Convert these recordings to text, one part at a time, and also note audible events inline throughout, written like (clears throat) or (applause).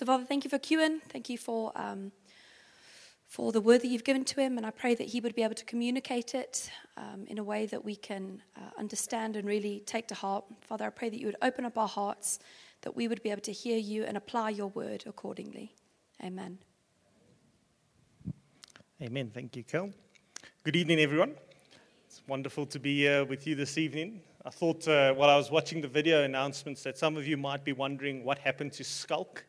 So, Father, thank you for Kewan. Thank you for, um, for the word that you've given to him. And I pray that he would be able to communicate it um, in a way that we can uh, understand and really take to heart. Father, I pray that you would open up our hearts, that we would be able to hear you and apply your word accordingly. Amen. Amen. Thank you, Kel. Good evening, everyone. It's wonderful to be here with you this evening. I thought uh, while I was watching the video announcements that some of you might be wondering what happened to Skulk.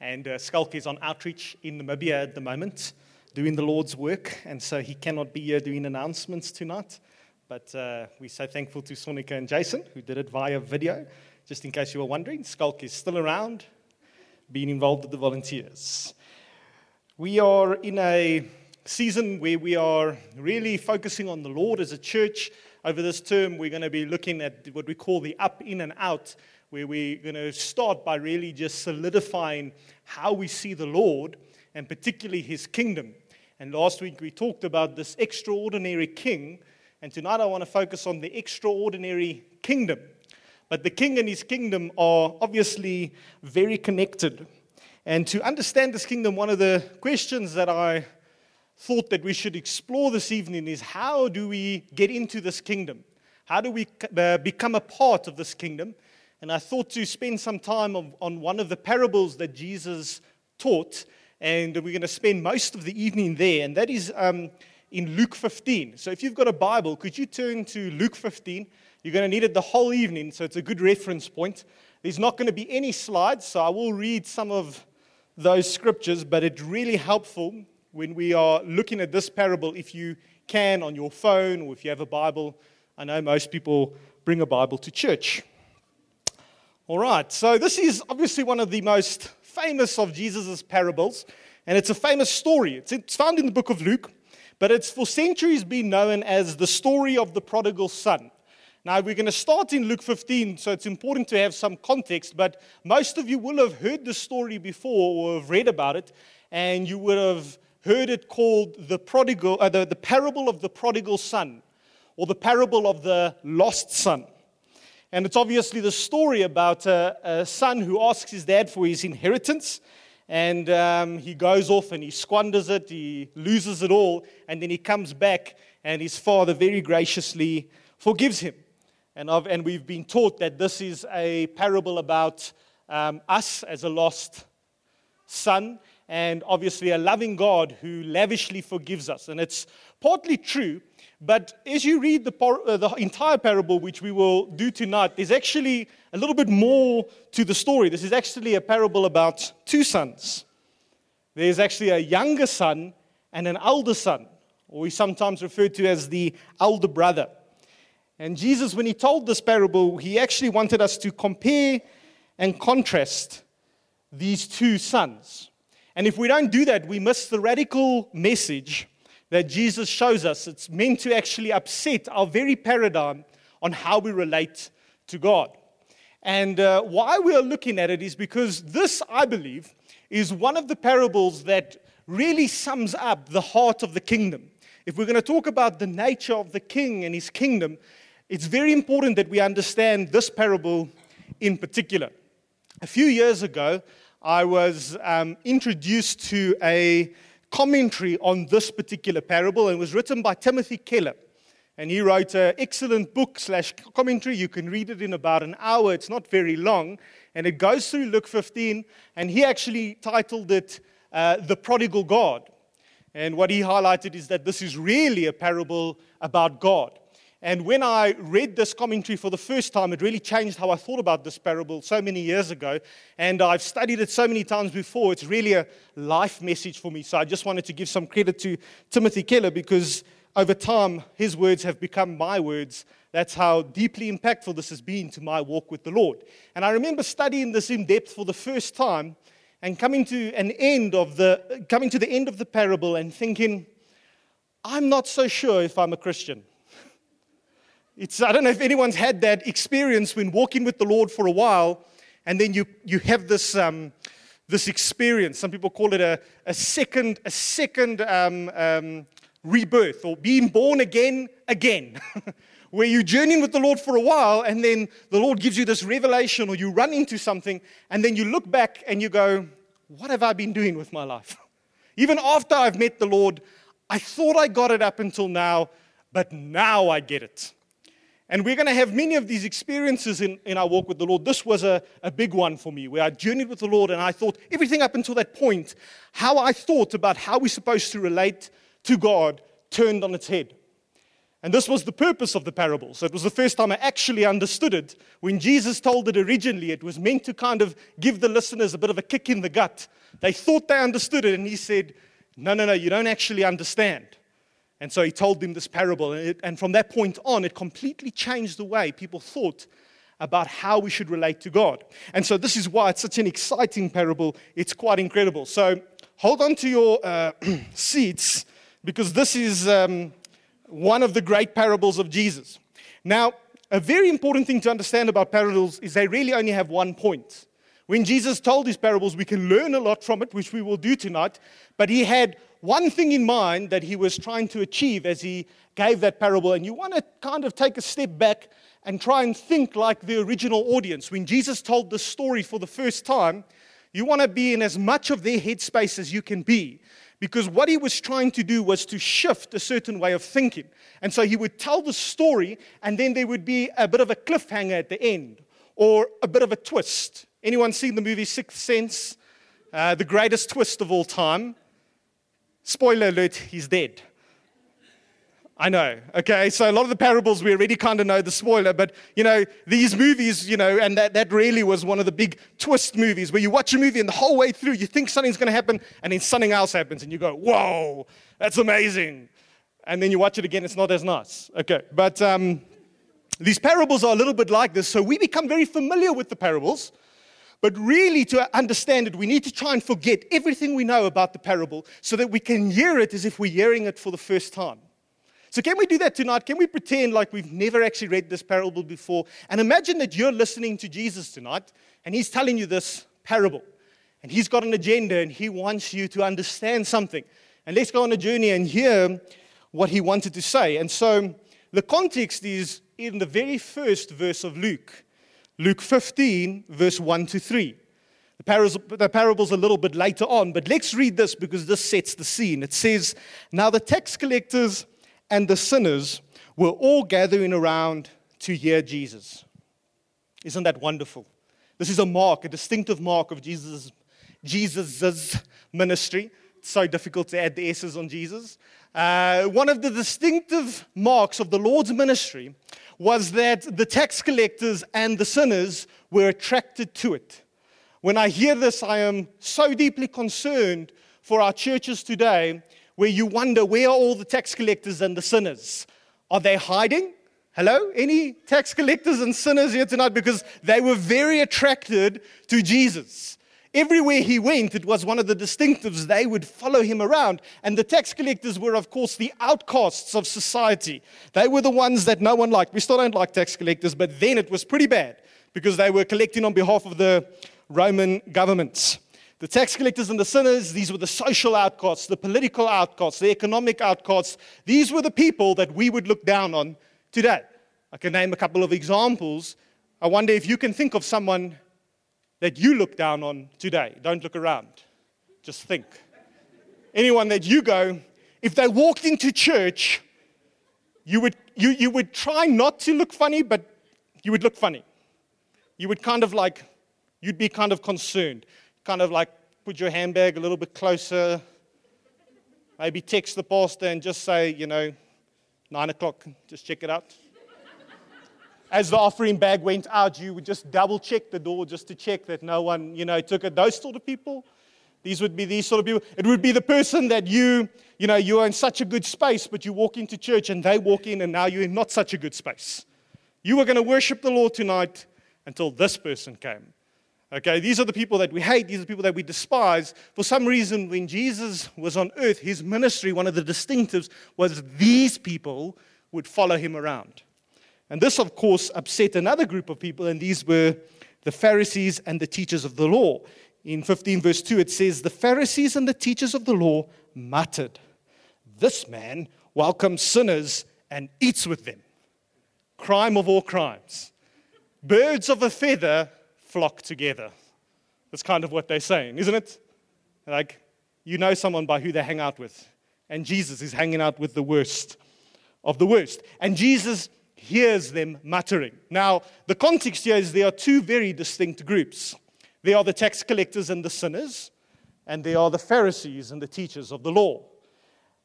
And uh, Skulk is on outreach in Namibia at the moment, doing the Lord's work. And so he cannot be here doing announcements tonight. But uh, we're so thankful to Sonika and Jason, who did it via video. Just in case you were wondering, Skulk is still around, being involved with the volunteers. We are in a season where we are really focusing on the Lord as a church. Over this term, we're going to be looking at what we call the up, in, and out, where we're going to start by really just solidifying how we see the Lord and particularly his kingdom. And last week we talked about this extraordinary king, and tonight I want to focus on the extraordinary kingdom. But the king and his kingdom are obviously very connected. And to understand this kingdom, one of the questions that I thought that we should explore this evening is how do we get into this kingdom? How do we uh, become a part of this kingdom? And I thought to spend some time on, on one of the parables that Jesus taught, and we're going to spend most of the evening there, and that is um, in Luke 15. So if you've got a Bible, could you turn to Luke 15? You're going to need it the whole evening, so it's a good reference point. There's not going to be any slides, so I will read some of those scriptures, but it's really helpful when we are looking at this parable, if you can on your phone or if you have a Bible, I know most people bring a Bible to church. All right, so this is obviously one of the most famous of Jesus' parables, and it's a famous story. It's found in the book of Luke, but it's for centuries been known as the story of the prodigal son. Now, we're going to start in Luke 15, so it's important to have some context, but most of you will have heard the story before or have read about it, and you would have heard it called the prodigal, uh, the, the parable of the prodigal son, or the parable of the lost son. And it's obviously the story about a, a son who asks his dad for his inheritance, and um, he goes off and he squanders it, he loses it all, and then he comes back, and his father very graciously forgives him. And, and we've been taught that this is a parable about um, us as a lost son and obviously a loving God who lavishly forgives us. And it's partly true, but as you read the, uh, the, entire parable, which we will do tonight, there's actually a little bit more to the story. This is actually a parable about two sons. There's actually a younger son and an elder son, or we sometimes refer to as the elder brother. And Jesus, when he told this parable, he actually wanted us to compare and contrast these two sons. And if we don't do that, we miss the radical message that Jesus shows us. It's meant to actually upset our very paradigm on how we relate to God. And uh, why we are looking at it is because this, I believe, is one of the parables that really sums up the heart of the kingdom. If we're going to talk about the nature of the king and his kingdom, it's very important that we understand this parable in particular. A few years ago, I was um, introduced to a commentary on this particular parable, and it was written by Timothy Keller. And he wrote an excellent book slash commentary. You can read it in about an hour. It's not very long. And it goes through Luke 15. And he actually titled it uh, The Prodigal God. And what he highlighted is that this is really a parable about God. And when I read this commentary for the first time, it really changed how I thought about this parable so many years ago. And I've studied it so many times before. It's really a life message for me. So I just wanted to give some credit to Timothy Keller because over time, his words have become my words. That's how deeply impactful this has been to my walk with the Lord. And I remember studying this in depth for the first time and coming to an end of the coming to the end of the parable and thinking, I'm not so sure if I'm a Christian. It's, I don't know if anyone's had that experience when walking with the Lord for a while, and then you, you have this, um, this experience. Some people call it a, a second, a second um, um, rebirth or being born again, again. (laughs) where you're journeying with the Lord for a while, and then the Lord gives you this revelation, or you run into something, and then you look back and you go, what have I been doing with my life? (laughs) Even after I've met the Lord, I thought I got it up until now, but now I get it. And we're going to have many of these experiences in, in our walk with the Lord. This was a, a big one for me, where I journeyed with the Lord and I thought everything up until that point, how I thought about how we're supposed to relate to God turned on its head. And this was the purpose of the parables. It was the first time I actually understood it. When Jesus told it originally, it was meant to kind of give the listeners a bit of a kick in the gut. They thought they understood it, and he said, No, no, no, you don't actually understand. And so he told them this parable. And, it, and from that point on, it completely changed the way people thought about how we should relate to God. And so this is why it's such an exciting parable. It's quite incredible. So hold on to your uh, (clears throat) seats because this is um, one of the great parables of Jesus. Now, a very important thing to understand about parables is they really only have one point. When Jesus told these parables, we can learn a lot from it, which we will do tonight, but he had one thing in mind that he was trying to achieve as he gave that parable. And you want to kind of take a step back and try and think like the original audience. When Jesus told the story for the first time, you want to be in as much of their headspace as you can be. Because what he was trying to do was to shift a certain way of thinking. And so he would tell the story, and then there would be a bit of a cliffhanger at the end, or a bit of a twist. Anyone seen the movie Sixth Sense? Uh, the greatest twist of all time. Spoiler alert, he's dead. I know. Okay, so a lot of the parables we already kind of know the spoiler, but you know, these movies, you know, and that, that really was one of the big twist movies where you watch a movie and the whole way through you think something's going to happen and then something else happens and you go, whoa, that's amazing. And then you watch it again, it's not as nice. Okay, but um, these parables are a little bit like this, so we become very familiar with the parables but really, to understand it, we need to try and forget everything we know about the parable so that we can hear it as if we're hearing it for the first time. So, can we do that tonight? Can we pretend like we've never actually read this parable before? And imagine that you're listening to Jesus tonight and he's telling you this parable. And he's got an agenda and he wants you to understand something. And let's go on a journey and hear what he wanted to say. And so, the context is in the very first verse of Luke. Luke 15, verse 1 to 3. The, parables, the parable's a little bit later on, but let's read this because this sets the scene. It says, Now the tax collectors and the sinners were all gathering around to hear Jesus. Isn't that wonderful? This is a mark, a distinctive mark of Jesus' Jesus's ministry. It's so difficult to add the S's on Jesus. Uh, one of the distinctive marks of the Lord's ministry was that the tax collectors and the sinners were attracted to it. When I hear this, I am so deeply concerned for our churches today where you wonder where are all the tax collectors and the sinners? Are they hiding? Hello? Any tax collectors and sinners here tonight? Because they were very attracted to Jesus. Everywhere he went, it was one of the distinctives. They would follow him around. And the tax collectors were, of course, the outcasts of society. They were the ones that no one liked. We still don't like tax collectors, but then it was pretty bad because they were collecting on behalf of the Roman governments. The tax collectors and the sinners, these were the social outcasts, the political outcasts, the economic outcasts. These were the people that we would look down on today. I can name a couple of examples. I wonder if you can think of someone that you look down on today? Don't look around. Just think. Anyone that you go, if they walked into church, you would, you, you would try not to look funny, but you would look funny. You would kind of like, you'd be kind of concerned. Kind of like put your handbag a little bit closer. Maybe text the pastor and just say, you know, nine o'clock, just check it out as the offering bag went out, you would just double check the door just to check that no one, you know, took it. Those sort of people, these would be these sort of people. It would be the person that you, you know, you are in such a good space, but you walk into church and they walk in and now you're in not such a good space. You were going to worship the Lord tonight until this person came. Okay, these are the people that we hate, these are the people that we despise. For some reason, when Jesus was on earth, his ministry, one of the distinctives was these people would follow him around. And this, of course, upset another group of people, and these were the Pharisees and the teachers of the law. In 15, verse 2, it says, The Pharisees and the teachers of the law muttered, This man welcomes sinners and eats with them. Crime of all crimes. Birds of a feather flock together. That's kind of what they're saying, isn't it? Like, you know someone by who they hang out with. And Jesus is hanging out with the worst of the worst. And Jesus hears them muttering. Now, the context here is there are two very distinct groups there are the tax collectors and the sinners, and there are the Pharisees and the teachers of the law.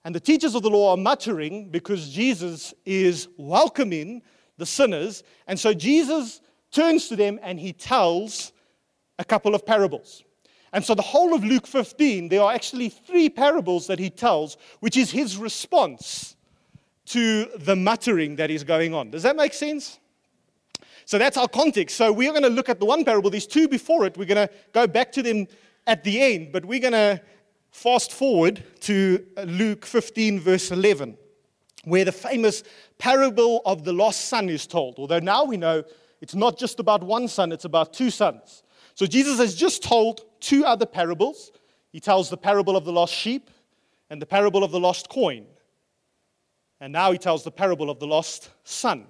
And the teachers of the law are muttering because Jesus is welcoming the sinners. And so Jesus turns to them and he tells a couple of parables. And so the whole of Luke 15, there are actually three parables that he tells, which is his response to the muttering that is going on. Does that make sense? So that's our context. So we're going to look at the one parable. There's two before it. We're going to go back to them at the end, but we're going to fast forward to uh, Luke 15, verse 11, where the famous parable of the lost son is told. Although now we know it's not just about one son, it's about two sons. So Jesus has just told two other parables. He tells the parable of the lost sheep and the parable of the lost coin. And now he tells the parable of the lost son.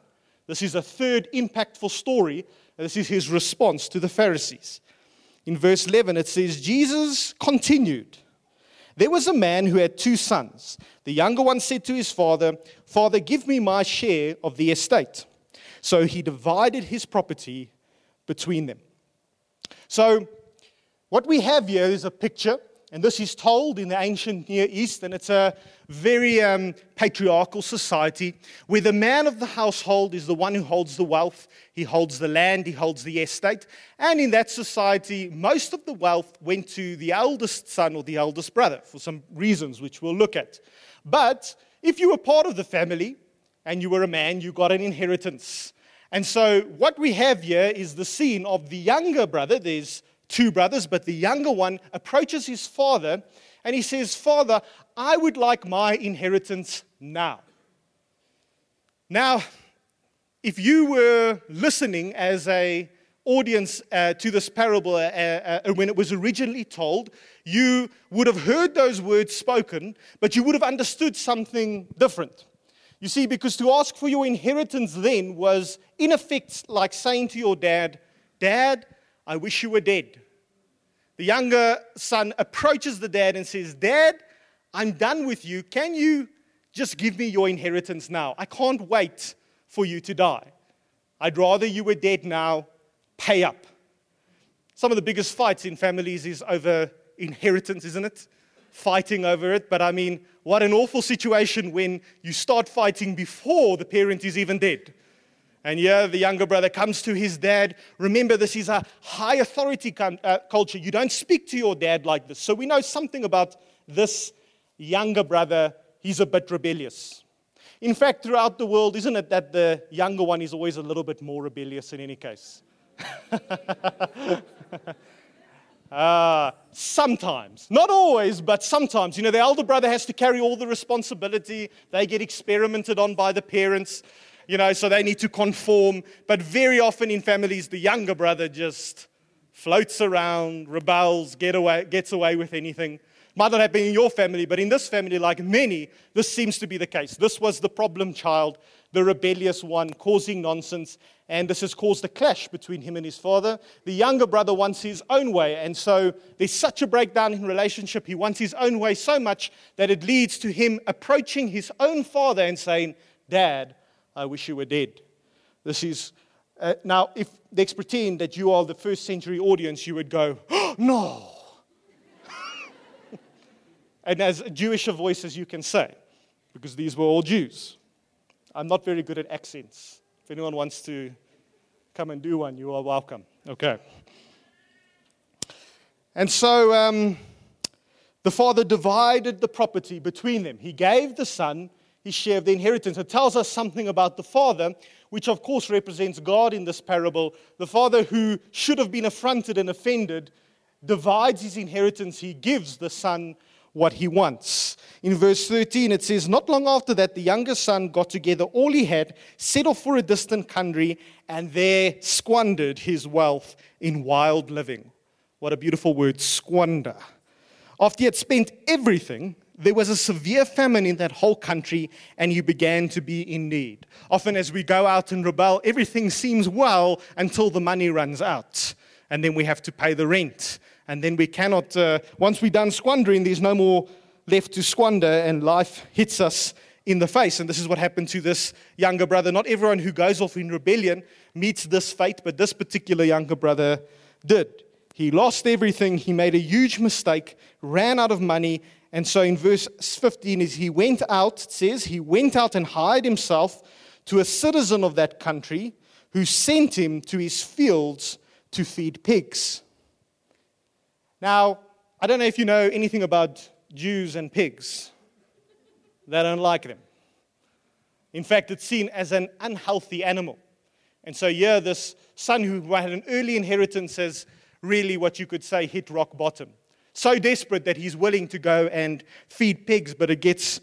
This is a third impactful story. This is his response to the Pharisees. In verse 11, it says, Jesus continued. There was a man who had two sons. The younger one said to his father, Father, give me my share of the estate. So he divided his property between them. So, what we have here is a picture, and this is told in the ancient Near East, and it's a very um, patriarchal society where the man of the household is the one who holds the wealth, he holds the land, he holds the estate. And in that society, most of the wealth went to the eldest son or the eldest brother for some reasons which we'll look at. But if you were part of the family and you were a man, you got an inheritance. And so, what we have here is the scene of the younger brother. There's two brothers, but the younger one approaches his father and he says, Father, I would like my inheritance now. Now, if you were listening as a audience uh, to this parable uh, uh, uh when it was originally told, you would have heard those words spoken, but you would have understood something different. You see, because to ask for your inheritance then was, in effect, like saying to your dad, Dad, I wish you were dead. The younger son approaches the dad and says, Dad, I'm done with you. Can you just give me your inheritance now? I can't wait for you to die. I'd rather you were dead now. Pay up. Some of the biggest fights in families is over inheritance, isn't it? fighting over it. But I mean, what an awful situation when you start fighting before the parent is even dead. And yeah, the younger brother comes to his dad. Remember, this is a high authority uh, culture. You don't speak to your dad like this. So we know something about this younger brother. He's a bit rebellious. In fact, throughout the world, isn't it that the younger one is always a little bit more rebellious in any case? (laughs) Uh, sometimes, not always, but sometimes. You know, the elder brother has to carry all the responsibility. They get experimented on by the parents, you know, so they need to conform. But very often in families, the younger brother just floats around, rebels, get away, gets away with anything. Might not have been in your family, but in this family, like many, this seems to be the case. This was the problem child, the rebellious one, causing nonsense and this has caused a clash between him and his father. The younger brother wants his own way, and so there's such a breakdown in relationship. He wants his own way so much that it leads to him approaching his own father and saying, Dad, I wish you were dead. This is uh, now, if let's pretend that you are the first century audience, you would go, oh, No. (laughs) and as Jewish a voice as you can say, because these were all Jews. I'm not very good at accents. If anyone wants to come and do one, you are welcome. Okay. And so um, the father divided the property between them. He gave the son his share of the inheritance. It tells us something about the father, which of course represents God in this parable. The father who should have been affronted and offended divides his inheritance, he gives the son what he wants. In verse 13, it says, Not long after that, the younger son got together all he had, set off for a distant country, and there squandered his wealth in wild living. What a beautiful word, squander. After he had spent everything, there was a severe famine in that whole country, and he began to be in need. Often, as we go out and rebel, everything seems well until the money runs out, and then we have to pay the rent And then we cannot, uh, once we're done squandering, there's no more left to squander, and life hits us in the face. And this is what happened to this younger brother. Not everyone who goes off in rebellion meets this fate, but this particular younger brother did. He lost everything, he made a huge mistake, ran out of money, and so in verse 15 is he went out, it says, he went out and hired himself to a citizen of that country who sent him to his fields to feed pigs. Now, I don't know if you know anything about Jews and pigs. They don't like them. In fact, it's seen as an unhealthy animal. And so, here, this son who had an early inheritance has really what you could say hit rock bottom. So desperate that he's willing to go and feed pigs, but it gets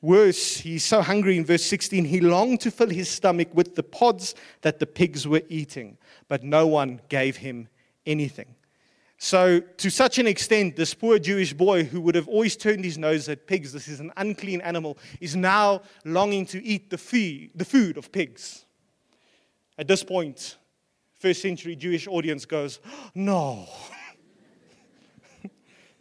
worse. He's so hungry in verse 16, he longed to fill his stomach with the pods that the pigs were eating, but no one gave him anything. So, to such an extent, this poor Jewish boy who would have always turned his nose at pigs, this is an unclean animal, is now longing to eat the food, the food of pigs. At this point, first century Jewish audience goes, No. (laughs)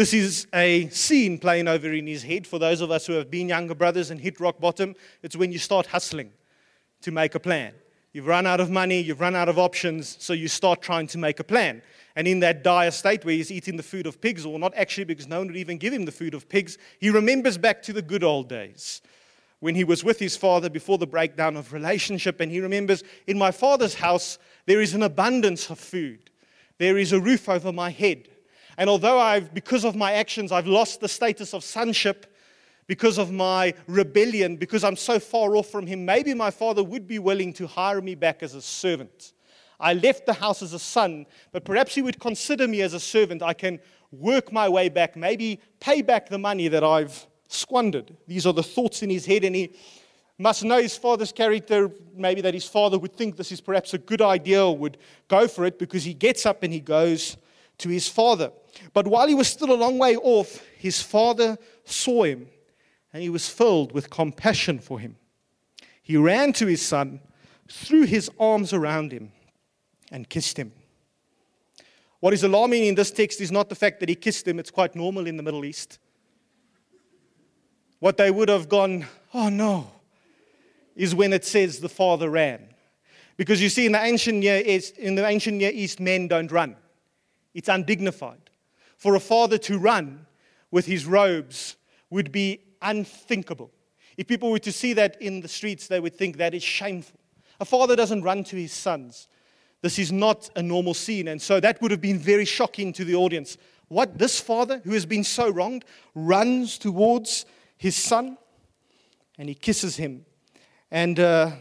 This is a scene playing over in his head for those of us who have been younger brothers and hit rock bottom. It's when you start hustling to make a plan. You've run out of money, you've run out of options, so you start trying to make a plan. And in that dire state where he's eating the food of pigs, or not actually because no one would even give him the food of pigs, he remembers back to the good old days when he was with his father before the breakdown of relationship. And he remembers, in my father's house, there is an abundance of food, there is a roof over my head. And although I've, because of my actions, I've lost the status of sonship, because of my rebellion, because I'm so far off from him, maybe my father would be willing to hire me back as a servant. I left the house as a son, but perhaps he would consider me as a servant. I can work my way back, maybe pay back the money that I've squandered. These are the thoughts in his head, and he must know his father's character, maybe that his father would think this is perhaps a good idea or would go for it because he gets up and he goes to his father. But while he was still a long way off, his father saw him and he was filled with compassion for him. He ran to his son, threw his arms around him, and kissed him. What is alarming in this text is not the fact that he kissed him, it's quite normal in the Middle East. What they would have gone, oh no, is when it says the father ran. Because you see, in the ancient Near East, in the ancient Near East men don't run. It's undignified. For a father to run with his robes would be unthinkable. If people were to see that in the streets, they would think that is shameful. A father doesn't run to his sons. This is not a normal scene. And so that would have been very shocking to the audience. What, this father who has been so wronged runs towards his son and he kisses him. And uh,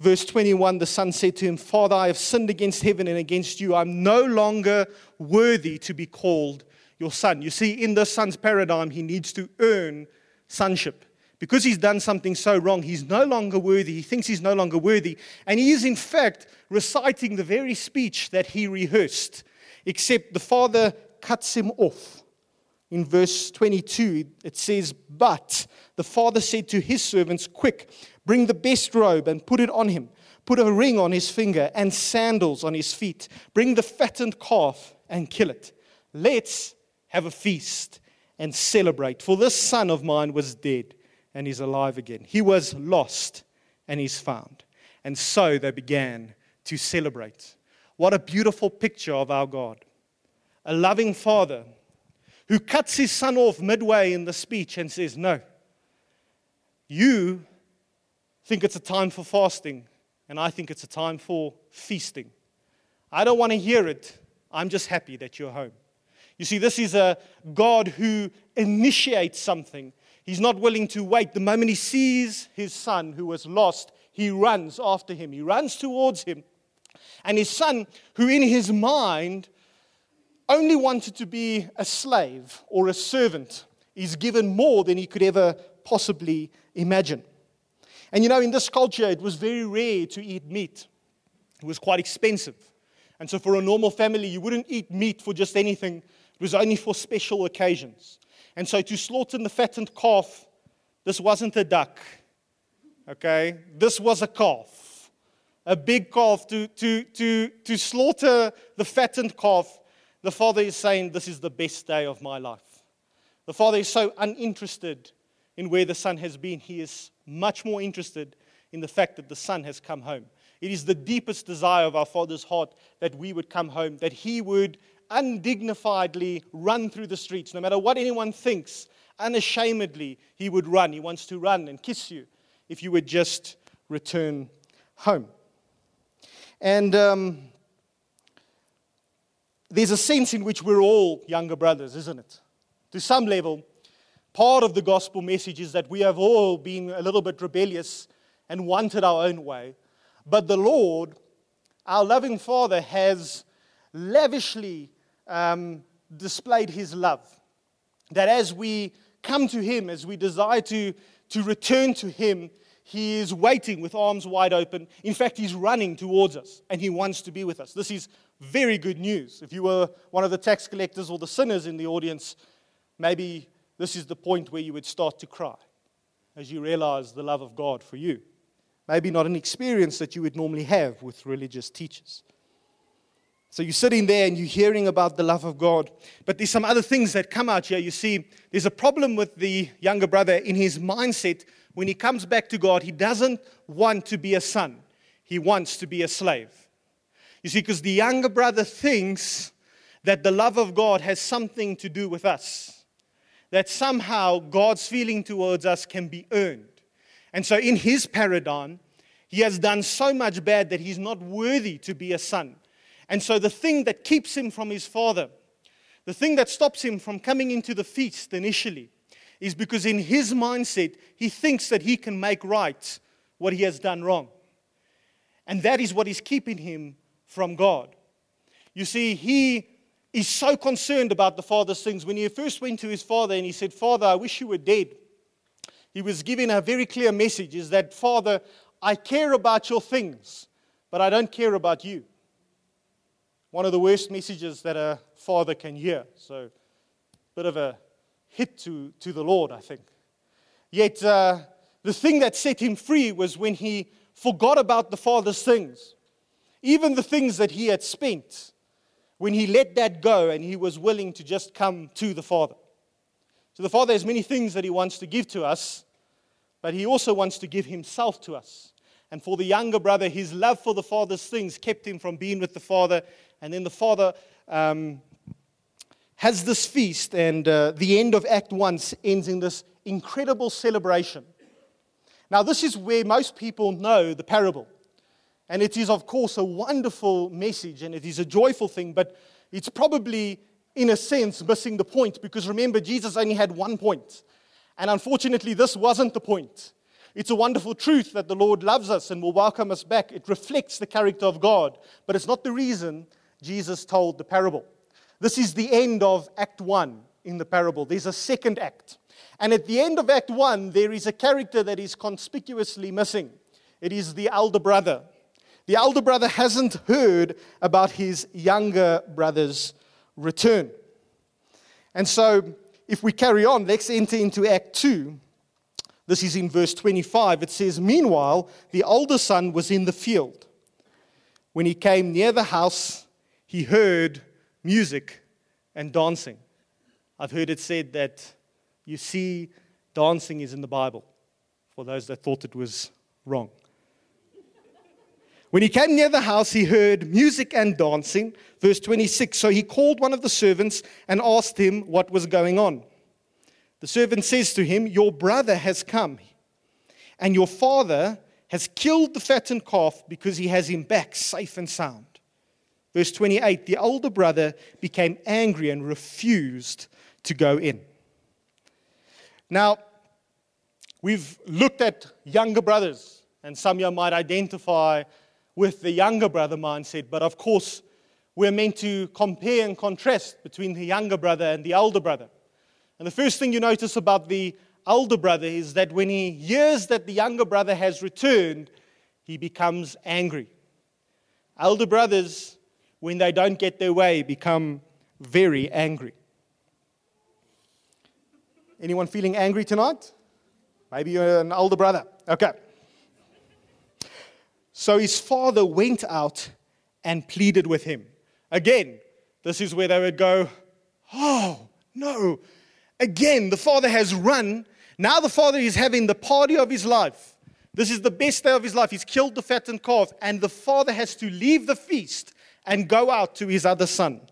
verse 21 the son said to him, Father, I have sinned against heaven and against you. I'm no longer worthy to be called your son. You see, in the son's paradigm, he needs to earn sonship. Because he's done something so wrong, he's no longer worthy. He thinks he's no longer worthy. And he is, in fact, reciting the very speech that he rehearsed, except the father cuts him off. In verse 22, it says, But the father said to his servants, Quick, bring the best robe and put it on him. Put a ring on his finger and sandals on his feet. Bring the fattened calf and kill it. Let's have a feast and celebrate. For this son of mine was dead and he's alive again. He was lost and he's found. And so they began to celebrate. What a beautiful picture of our God. A loving father who cuts his son off midway in the speech and says, No, you think it's a time for fasting, and I think it's a time for feasting. I don't want to hear it. I'm just happy that you're home. You see, this is a God who initiates something. He's not willing to wait. The moment he sees his son who was lost, he runs after him. He runs towards him. And his son, who in his mind only wanted to be a slave or a servant is given more than he could ever possibly imagine. And you know, in this culture, it was very rare to eat meat, it was quite expensive. And so, for a normal family, you wouldn't eat meat for just anything, it was only for special occasions. And so, to slaughter the fattened calf, this wasn't a duck, okay? This was a calf, a big calf. To, to, to, to slaughter the fattened calf, the father is saying, This is the best day of my life. The father is so uninterested in where the son has been, he is much more interested in the fact that the son has come home. It is the deepest desire of our Father's heart that we would come home, that He would undignifiedly run through the streets. No matter what anyone thinks, unashamedly, He would run. He wants to run and kiss you if you would just return home. And um, there's a sense in which we're all younger brothers, isn't it? To some level, part of the gospel message is that we have all been a little bit rebellious and wanted our own way. But the Lord, our loving Father, has lavishly um, displayed his love. That as we come to him, as we desire to, to return to him, he is waiting with arms wide open. In fact, he's running towards us and he wants to be with us. This is very good news. If you were one of the tax collectors or the sinners in the audience, maybe this is the point where you would start to cry as you realize the love of God for you. Maybe not an experience that you would normally have with religious teachers. So you're sitting there and you're hearing about the love of God. But there's some other things that come out here. You see, there's a problem with the younger brother in his mindset. When he comes back to God, he doesn't want to be a son, he wants to be a slave. You see, because the younger brother thinks that the love of God has something to do with us, that somehow God's feeling towards us can be earned. And so, in his paradigm, he has done so much bad that he's not worthy to be a son. And so, the thing that keeps him from his father, the thing that stops him from coming into the feast initially, is because in his mindset, he thinks that he can make right what he has done wrong. And that is what is keeping him from God. You see, he is so concerned about the father's things. When he first went to his father and he said, Father, I wish you were dead he was giving a very clear message is that, Father, I care about your things, but I don't care about you. One of the worst messages that a father can hear. So, a bit of a hit to, to the Lord, I think. Yet, uh, the thing that set him free was when he forgot about the father's things, even the things that he had spent, when he let that go and he was willing to just come to the father. So the Father has many things that He wants to give to us, but He also wants to give Himself to us. And for the younger brother, his love for the Father's things kept him from being with the Father. And then the Father um, has this feast, and uh, the end of Act 1 ends in this incredible celebration. Now, this is where most people know the parable. And it is, of course, a wonderful message and it is a joyful thing, but it's probably in a sense, missing the point because remember, Jesus only had one point. And unfortunately, this wasn't the point. It's a wonderful truth that the Lord loves us and will welcome us back. It reflects the character of God, but it's not the reason Jesus told the parable. This is the end of Act 1 in the parable. There's a second act. And at the end of Act 1, there is a character that is conspicuously missing. It is the elder brother. The elder brother hasn't heard about his younger brother's return. And so, if we carry on, let's enter into Act 2. This is in verse 25. It says, Meanwhile, the older son was in the field. When he came near the house, he heard music and dancing. I've heard it said that you see, dancing is in the Bible, for those that thought it was wrong. When he came near the house, he heard music and dancing. Verse 26 So he called one of the servants and asked him what was going on. The servant says to him, Your brother has come, and your father has killed the fattened calf because he has him back safe and sound. Verse 28 The older brother became angry and refused to go in. Now, we've looked at younger brothers, and some of you might identify with the younger brother mindset. But of course, we're meant to compare and contrast between the younger brother and the older brother. And the first thing you notice about the older brother is that when he hears that the younger brother has returned, he becomes angry. Elder brothers, when they don't get their way, become very angry. Anyone feeling angry tonight? Maybe you're an older brother. Okay. So his father went out and pleaded with him. Again, this is where they would go, Oh, no. Again, the father has run. Now the father is having the party of his life. This is the best day of his life. He's killed the fattened calf, and the father has to leave the feast and go out to his other son.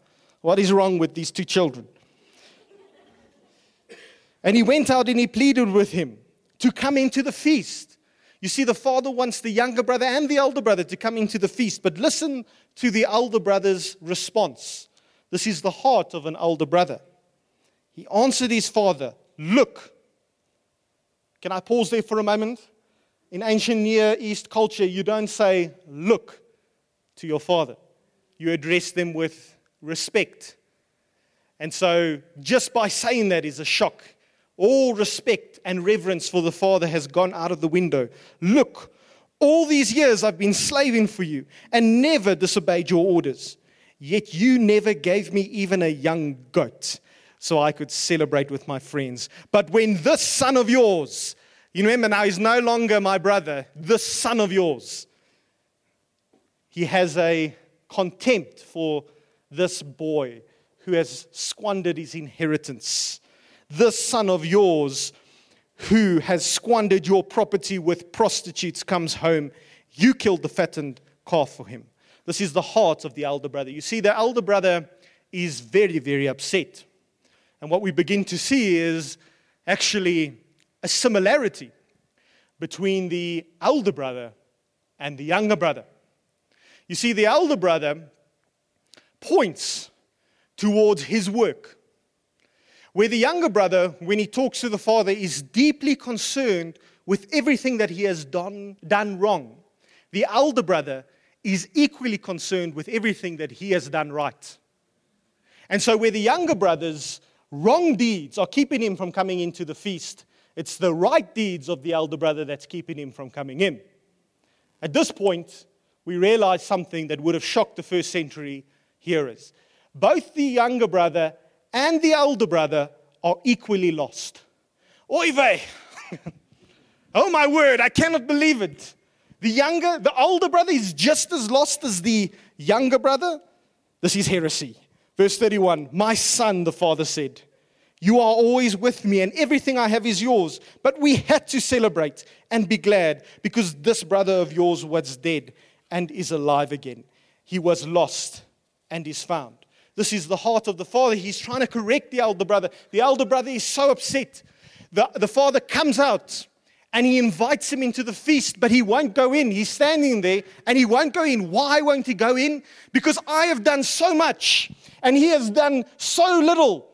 What is wrong with these two children? And he went out and he pleaded with him to come into the feast. You see, the father wants the younger brother and the elder brother to come into the feast, but listen to the elder brother's response. This is the heart of an elder brother. He answered his father, Look. Can I pause there for a moment? In ancient Near East culture, you don't say, Look to your father, you address them with respect. And so, just by saying that is a shock. All respect and reverence for the Father has gone out of the window. Look, all these years I've been slaving for you and never disobeyed your orders. Yet you never gave me even a young goat so I could celebrate with my friends. But when this son of yours, you remember now he's no longer my brother, this son of yours, he has a contempt for this boy who has squandered his inheritance this son of yours who has squandered your property with prostitutes comes home. You killed the fattened calf for him. This is the heart of the elder brother. You see, the elder brother is very, very upset. And what we begin to see is actually a similarity between the elder brother and the younger brother. You see, the elder brother points towards his work. Where the younger brother, when he talks to the father, is deeply concerned with everything that he has done, done wrong. The elder brother is equally concerned with everything that he has done right. And so, where the younger brother's wrong deeds are keeping him from coming into the feast, it's the right deeds of the elder brother that's keeping him from coming in. At this point, we realize something that would have shocked the first century hearers. Both the younger brother and the elder brother are equally lost. Oy vey! (laughs) oh my word, I cannot believe it. The younger, the older brother is just as lost as the younger brother. This is heresy. Verse 31 My son, the father said, You are always with me, and everything I have is yours. But we had to celebrate and be glad because this brother of yours was dead and is alive again. He was lost and is found. This is the heart of the father. He's trying to correct the elder brother. The elder brother is so upset. The, the father comes out and he invites him into the feast, but he won't go in. He's standing there and he won't go in. Why won't he go in? Because I have done so much and he has done so little.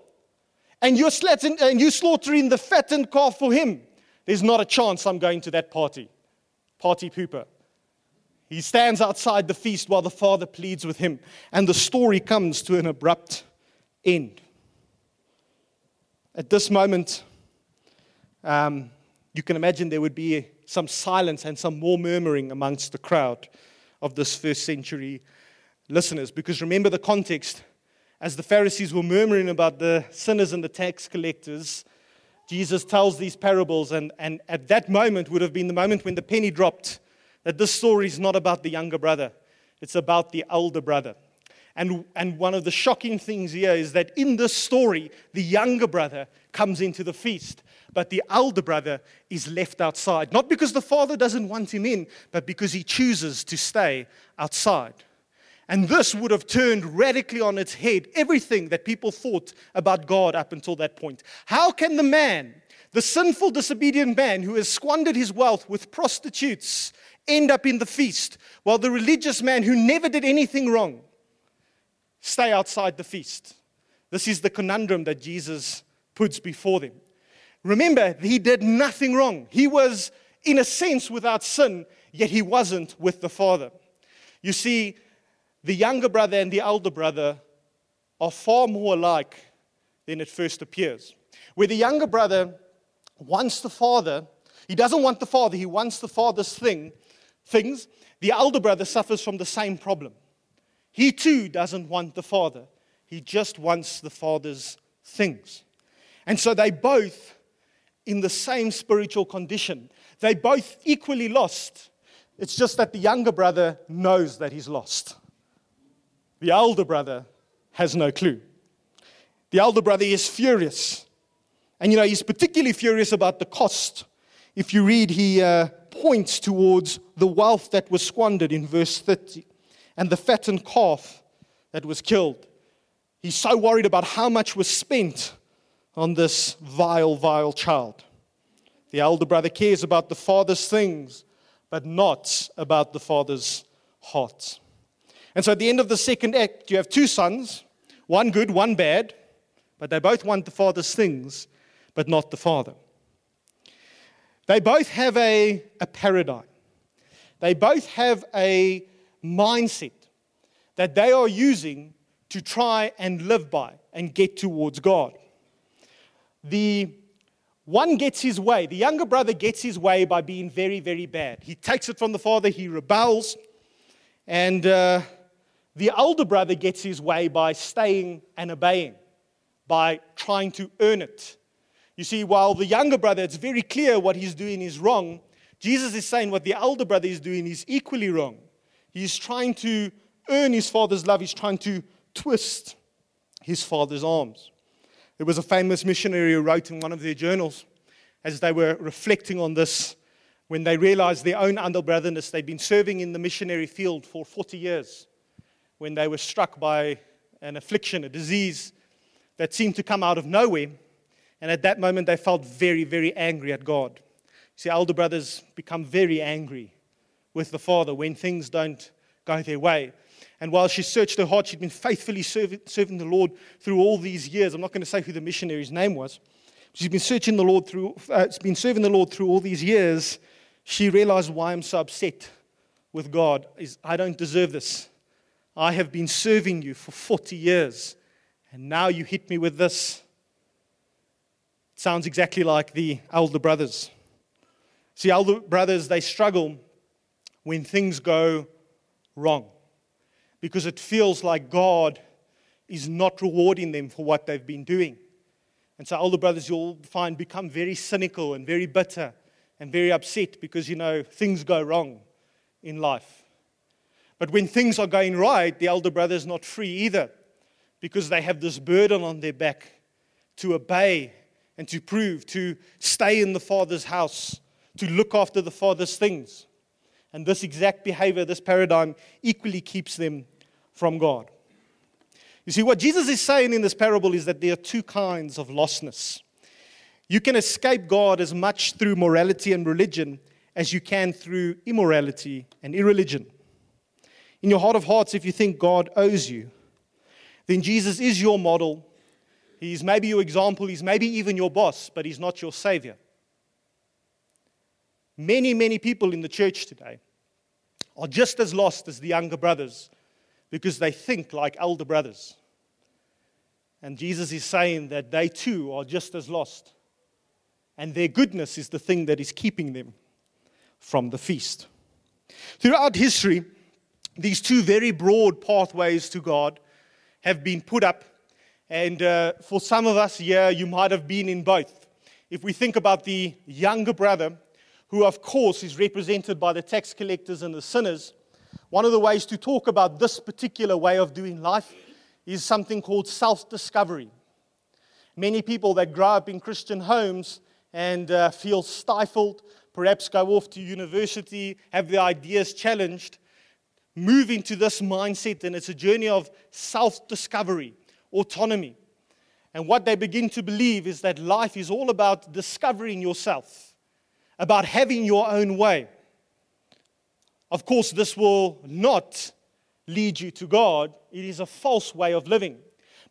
And you're, slaughtering, and you're slaughtering the fattened calf for him. There's not a chance I'm going to that party. Party pooper. He stands outside the feast while the father pleads with him, and the story comes to an abrupt end. At this moment, um, you can imagine there would be some silence and some more murmuring amongst the crowd of this first century listeners. Because remember the context. As the Pharisees were murmuring about the sinners and the tax collectors, Jesus tells these parables, and, and at that moment would have been the moment when the penny dropped that this story is not about the younger brother, it's about the older brother. And, and one of the shocking things here is that in this story, the younger brother comes into the feast, but the older brother is left outside. Not because the father doesn't want him in, but because he chooses to stay outside. And this would have turned radically on its head everything that people thought about God up until that point. How can the man, the sinful, disobedient man who has squandered his wealth with prostitutes end up in the feast, while the religious man who never did anything wrong stay outside the feast. This is the conundrum that Jesus puts before them. Remember, he did nothing wrong. He was, in a sense, without sin, yet he wasn't with the Father. You see, the younger brother and the elder brother are far more alike than it first appears. Where the younger brother wants the father, he doesn't want the father, he wants the father's thing, things. The elder brother suffers from the same problem. He too doesn't want the father, he just wants the father's things. And so they both in the same spiritual condition. They both equally lost. It's just that the younger brother knows that he's lost. The elder brother has no clue. The elder brother is furious. And you know, he's particularly furious about the cost. If you read, he uh, points towards the wealth that was squandered in verse 30 and the fattened calf that was killed. He's so worried about how much was spent on this vile, vile child. The elder brother cares about the father's things, but not about the father's heart. And so at the end of the second act, you have two sons, one good, one bad, but they both want the father's things, but not the father. They both have a, a paradigm. They both have a mindset that they are using to try and live by and get towards God. The one gets his way. The younger brother gets his way by being very, very bad. He takes it from the father, he rebels. And uh, the older brother gets his way by staying and obeying, by trying to earn it. You see, while the younger brother, it's very clear what he's doing is wrong, Jesus is saying what the elder brother is doing is equally wrong. He's trying to earn his father's love, he's trying to twist his father's arms. There was a famous missionary who wrote in one of their journals as they were reflecting on this when they realized their own underbrotherness. They'd been serving in the missionary field for 40 years when they were struck by an affliction, a disease that seemed to come out of nowhere. And at that moment, they felt very, very angry at God. You See, elder brothers become very angry with the father when things don't go their way. And while she searched her heart, she'd been faithfully serving, the Lord through all these years. I'm not going to say who the missionary's name was. She's been searching the Lord through, uh, been serving the Lord through all these years. She realized why I'm so upset with God is I don't deserve this. I have been serving you for 40 years, and now you hit me with this. Sounds exactly like the elder brothers. See, elder brothers, they struggle when things go wrong because it feels like God is not rewarding them for what they've been doing. And so, older brothers, you'll find become very cynical and very bitter and very upset because, you know, things go wrong in life. But when things are going right, the elder brother is not free either because they have this burden on their back to obey and to prove, to stay in the Father's house, to look after the Father's things. And this exact behavior, this paradigm, equally keeps them from God. You see, what Jesus is saying in this parable is that there are two kinds of lostness. You can escape God as much through morality and religion as you can through immorality and irreligion. In your heart of hearts, if you think God owes you, then Jesus is your model. He's maybe your example, he's maybe even your boss, but he's not your savior. Many, many people in the church today are just as lost as the younger brothers because they think like elder brothers. And Jesus is saying that they too are just as lost. And their goodness is the thing that is keeping them from the feast. Throughout history, these two very broad pathways to God have been put up. And uh, for some of us here, you might have been in both. If we think about the younger brother, who of course is represented by the tax collectors and the sinners, one of the ways to talk about this particular way of doing life is something called self discovery. Many people that grow up in Christian homes and uh, feel stifled, perhaps go off to university, have their ideas challenged, move into this mindset, and it's a journey of self discovery, autonomy. And what they begin to believe is that life is all about discovering yourself, about having your own way. Of course, this will not lead you to God. It is a false way of living.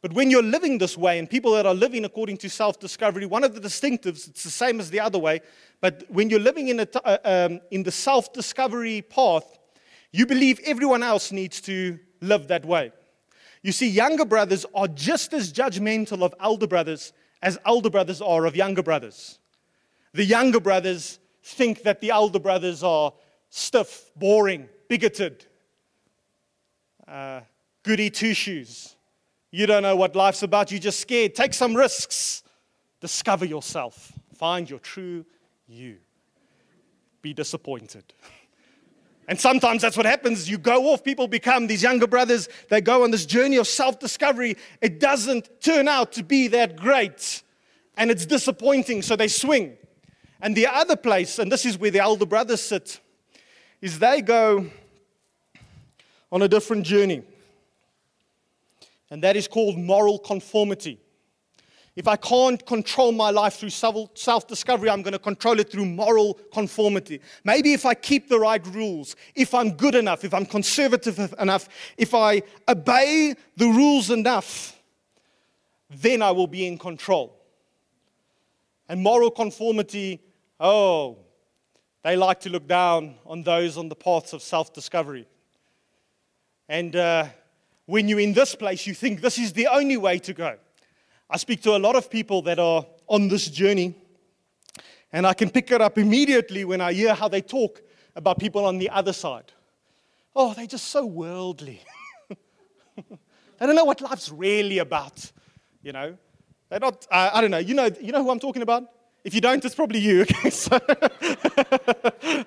But when you're living this way, and people that are living according to self discovery, one of the distinctives, it's the same as the other way, but when you're living in, uh, um, in the self discovery path, you believe everyone else needs to live that way. You see, younger brothers are just as judgmental of elder brothers as elder brothers are of younger brothers. The younger brothers think that the elder brothers are stiff, boring, bigoted, uh, goody two shoes. You don't know what life's about, you're just scared. Take some risks, discover yourself, find your true you. Be disappointed. (laughs) And sometimes that's what happens. You go off, people become these younger brothers, they go on this journey of self discovery. It doesn't turn out to be that great, and it's disappointing, so they swing. And the other place, and this is where the elder brothers sit, is they go on a different journey. And that is called moral conformity. If I can't control my life through self discovery, I'm going to control it through moral conformity. Maybe if I keep the right rules, if I'm good enough, if I'm conservative enough, if I obey the rules enough, then I will be in control. And moral conformity, oh, they like to look down on those on the paths of self discovery. And uh, when you're in this place, you think this is the only way to go. I speak to a lot of people that are on this journey, and I can pick it up immediately when I hear how they talk about people on the other side. Oh, they're just so worldly. (laughs) they don't know what life's really about, you know. They're not, uh, I don't know, you know, you know who I'm talking about? If you don't, it's probably you. (laughs) Okay, so (laughs)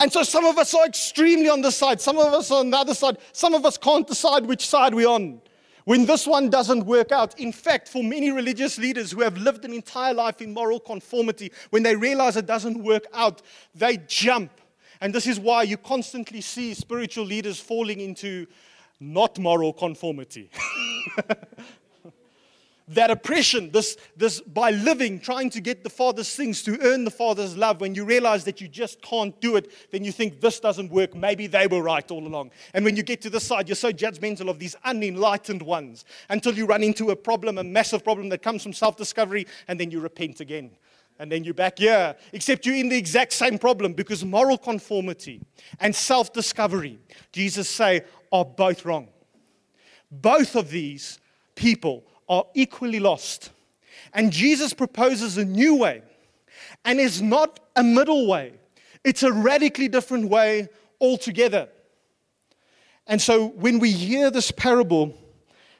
and so some of us are extremely on this side, some of us are on the other side, some of us can't decide which side we're on when this one doesn't work out. In fact, for many religious leaders who have lived an entire life in moral conformity, when they realize it doesn't work out, they jump. And this is why you constantly see spiritual leaders falling into not moral conformity. (laughs) that oppression, this, this by living, trying to get the Father's things, to earn the Father's love, when you realize that you just can't do it, then you think this doesn't work. Maybe they were right all along. And when you get to the side, you're so judgmental of these unenlightened ones until you run into a problem, a massive problem that comes from self discovery, and then you repent again. And then you're back here, except you're in the exact same problem because moral conformity and self discovery, Jesus say, are both wrong. Both of these people are equally lost. And Jesus proposes a new way, and it's not a middle way, it's a radically different way altogether. And so when we hear this parable,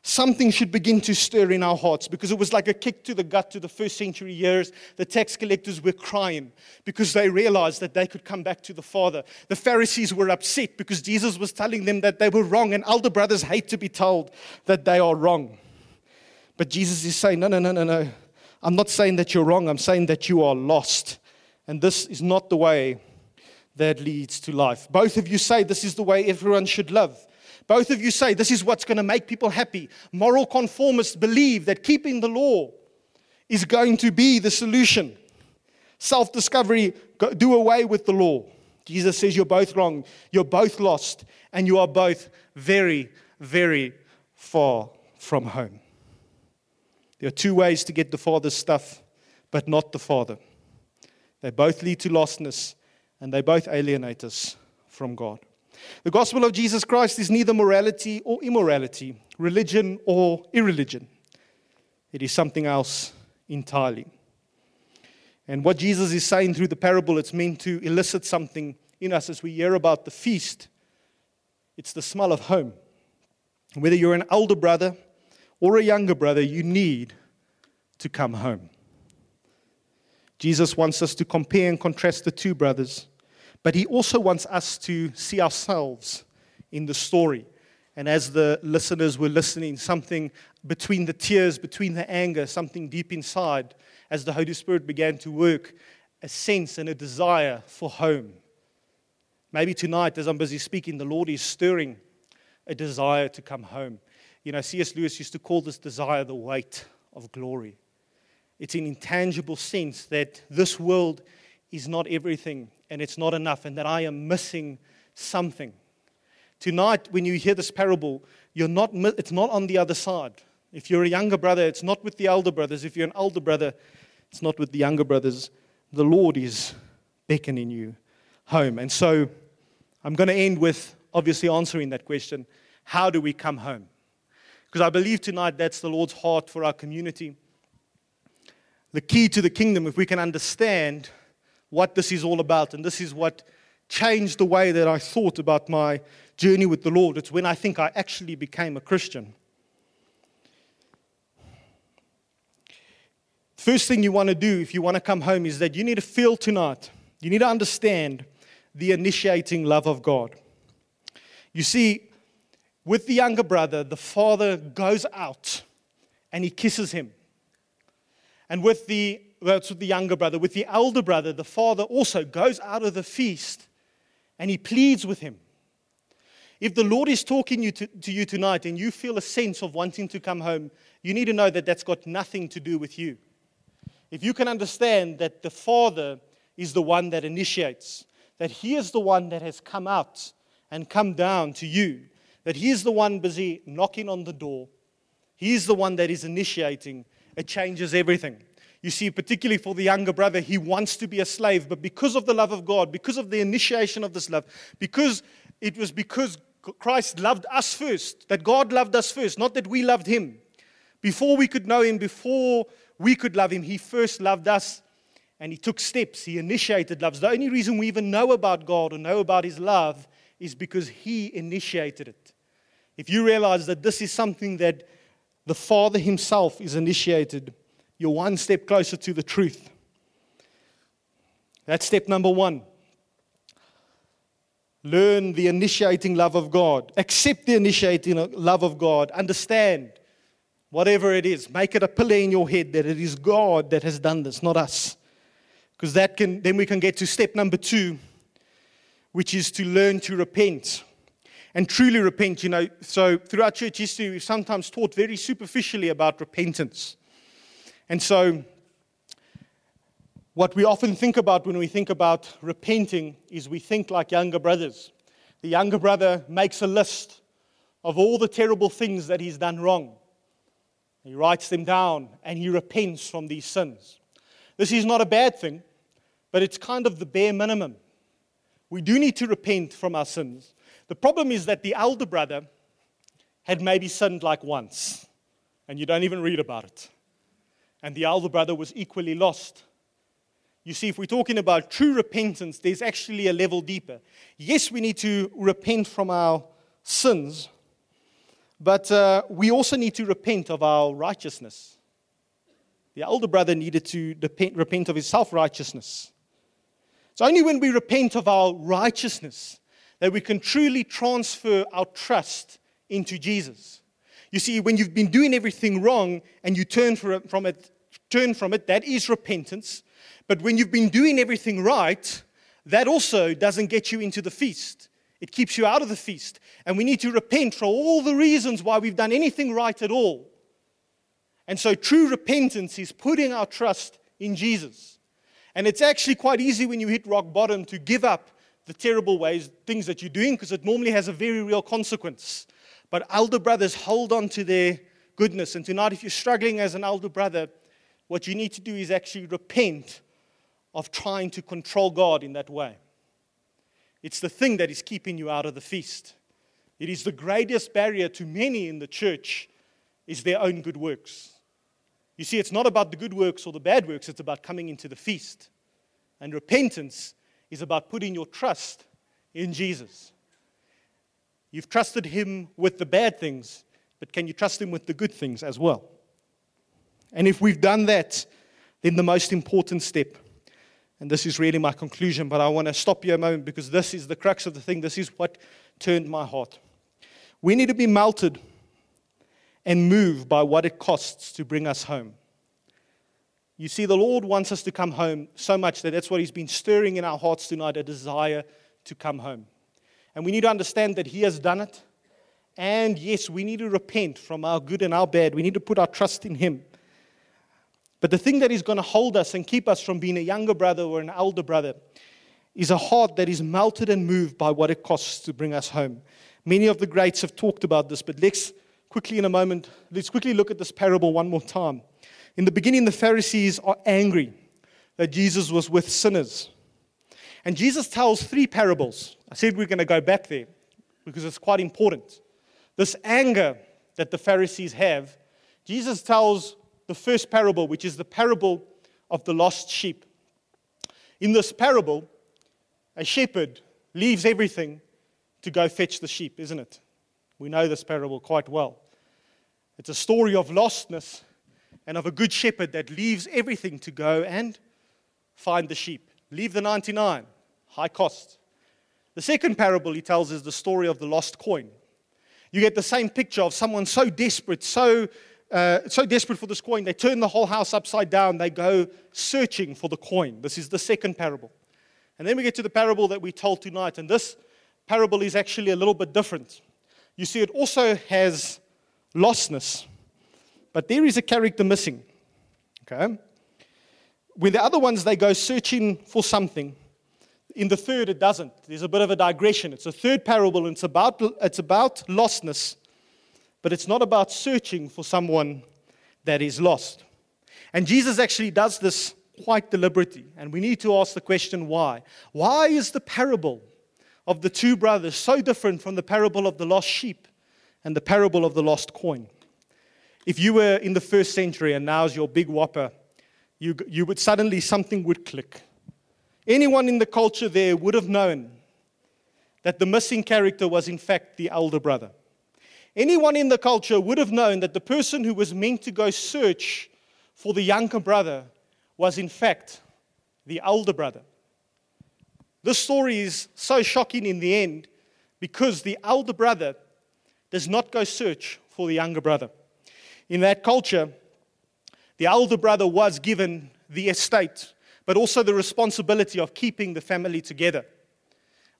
something should begin to stir in our hearts because it was like a kick to the gut to the first century Jews. The tax collectors were crying because they realized that they could come back to the Father. The Pharisees were upset because Jesus was telling them that they were wrong, and elder brothers hate to be told that they are wrong. But Jesus is saying, no, no, no, no, no. I'm not saying that you're wrong. I'm saying that you are lost. And this is not the way that leads to life. Both of you say this is the way everyone should live. Both of you say this is what's going to make people happy. Moral conformists believe that keeping the law is going to be the solution. Self discovery, do away with the law. Jesus says you're both wrong, you're both lost, and you are both very, very far from home. There are two ways to get the Father's stuff, but not the Father. They both lead to lostness, and they both alienate us from God. The gospel of Jesus Christ is neither morality or immorality, religion or irreligion. It is something else entirely. And what Jesus is saying through the parable, it's meant to elicit something in us as we hear about the feast. It's the smell of home. Whether you're an older brother or a younger brother, you need to come home. Jesus wants us to compare and contrast the two brothers, but he also wants us to see ourselves in the story. And as the listeners were listening, something between the tears, between the anger, something deep inside, as the Holy Spirit began to work, a sense and a desire for home. Maybe tonight, as I'm busy speaking, the Lord is stirring a desire to come home. You know, C.S. Lewis used to call this desire the weight of glory. It's an intangible sense that this world is not everything and it's not enough and that I am missing something. Tonight, when you hear this parable, you're not, it's not on the other side. If you're a younger brother, it's not with the elder brothers. If you're an older brother, it's not with the younger brothers. The Lord is beckoning you home. And so I'm going to end with obviously answering that question How do we come home? Because I believe tonight that's the Lord's heart for our community. The key to the kingdom, if we can understand what this is all about, and this is what changed the way that I thought about my journey with the Lord. It's when I think I actually became a Christian. First thing you want to do if you want to come home is that you need to feel tonight, you need to understand the initiating love of God. You see, with the younger brother, the father goes out and he kisses him. And with the, that's with the younger brother, with the elder brother, the father also goes out of the feast and he pleads with him. If the Lord is talking you to, to, you tonight and you feel a sense of wanting to come home, you need to know that that's got nothing to do with you. If you can understand that the Father is the one that initiates, that He is the one that has come out and come down to you, that He's the one busy knocking on the door, He's the one that is initiating, it changes everything. You see, particularly for the younger brother, he wants to be a slave, but because of the love of God, because of the initiation of this love, because it was because Christ loved us first, that God loved us first, not that we loved him. Before we could know him, before we could love him, he first loved us and he took steps. He initiated love. The only reason we even know about God or know about his love is because he initiated it. If you realize that this is something that the Father himself is initiated, you're one step closer to the truth. That's step number one. Learn the initiating love of God. Accept the initiating love of God. Understand whatever it is. Make it a pillar in your head that it is God that has done this, not us. Because that can then we can get to step number two, which is to learn to repent. And truly repent, you know. So throughout church history, we've sometimes taught very superficially about repentance. And so, what we often think about when we think about repenting is we think like younger brothers. The younger brother makes a list of all the terrible things that he's done wrong. He writes them down and he repents from these sins. This is not a bad thing, but it's kind of the bare minimum. We do need to repent from our sins. The problem is that the elder brother had maybe sinned like once, and you don't even read about it and the elder brother was equally lost. You see, if we're talking about true repentance, there's actually a level deeper. Yes, we need to repent from our sins, but uh, we also need to repent of our righteousness. The elder brother needed to depend, repent of his self righteousness. It's only when we repent of our righteousness that we can truly transfer our trust into Jesus. You see, when you've been doing everything wrong and you turn from it, turn from it, that is repentance. But when you've been doing everything right, that also doesn't get you into the feast. It keeps you out of the feast. And we need to repent for all the reasons why we've done anything right at all. And so true repentance is putting our trust in Jesus. And it's actually quite easy when you hit rock bottom to give up the terrible ways, things that you're doing, because it normally has a very real consequence. But elder brothers hold on to their goodness. And tonight, if you're struggling as an elder brother, what you need to do is actually repent of trying to control God in that way. It's the thing that is keeping you out of the feast. It is the greatest barrier to many in the church is their own good works. You see, it's not about the good works or the bad works, it's about coming into the feast. And repentance is about putting your trust in Jesus. You've trusted him with the bad things, but can you trust him with the good things as well? And if we've done that, then the most important step, and this is really my conclusion, but I want to stop you a moment because this is the crux of the thing. This is what turned my heart. We need to be melted and moved by what it costs to bring us home. You see, the Lord wants us to come home so much that that's what He's been stirring in our hearts tonight a desire to come home. And we need to understand that He has done it. And yes, we need to repent from our good and our bad. We need to put our trust in Him. But the thing that is going to hold us and keep us from being a younger brother or an elder brother is a heart that is melted and moved by what it costs to bring us home. Many of the greats have talked about this, but let's quickly, in a moment, let's quickly look at this parable one more time. In the beginning, the Pharisees are angry that Jesus was with sinners. And Jesus tells three parables. I said we're going to go back there because it's quite important. this anger that the Pharisees have, Jesus tells the first parable, which is the parable of the lost sheep. In this parable, a shepherd leaves everything to go fetch the sheep, isn't it? We know this parable quite well. It's a story of lostness and of a good shepherd that leaves everything to go and find the sheep. Leave the 99, high cost. The second parable he tells is the story of the lost coin. You get the same picture of someone so desperate, so, uh, so desperate for this coin, they turn the whole house upside down. They go searching for the coin. This is the second parable. And then we get to the parable that we told tonight. And this parable is actually a little bit different. You see, it also has lostness, but there is a character missing. Okay? When the other ones, they go searching for something. In the third, it doesn't. There's a bit of a digression. It's a third parable, and it's about, it's about lostness, but it's not about searching for someone that is lost. And Jesus actually does this quite deliberately, and we need to ask the question why? Why is the parable of the two brothers so different from the parable of the lost sheep and the parable of the lost coin? If you were in the first century and now's your big whopper, you, you would suddenly something would click. Anyone in the culture there would have known that the missing character was, in fact, the elder brother. Anyone in the culture would have known that the person who was meant to go search for the younger brother was, in fact, the elder brother. This story is so shocking in the end because the elder brother does not go search for the younger brother. In that culture, the elder brother was given the estate, but also the responsibility of keeping the family together.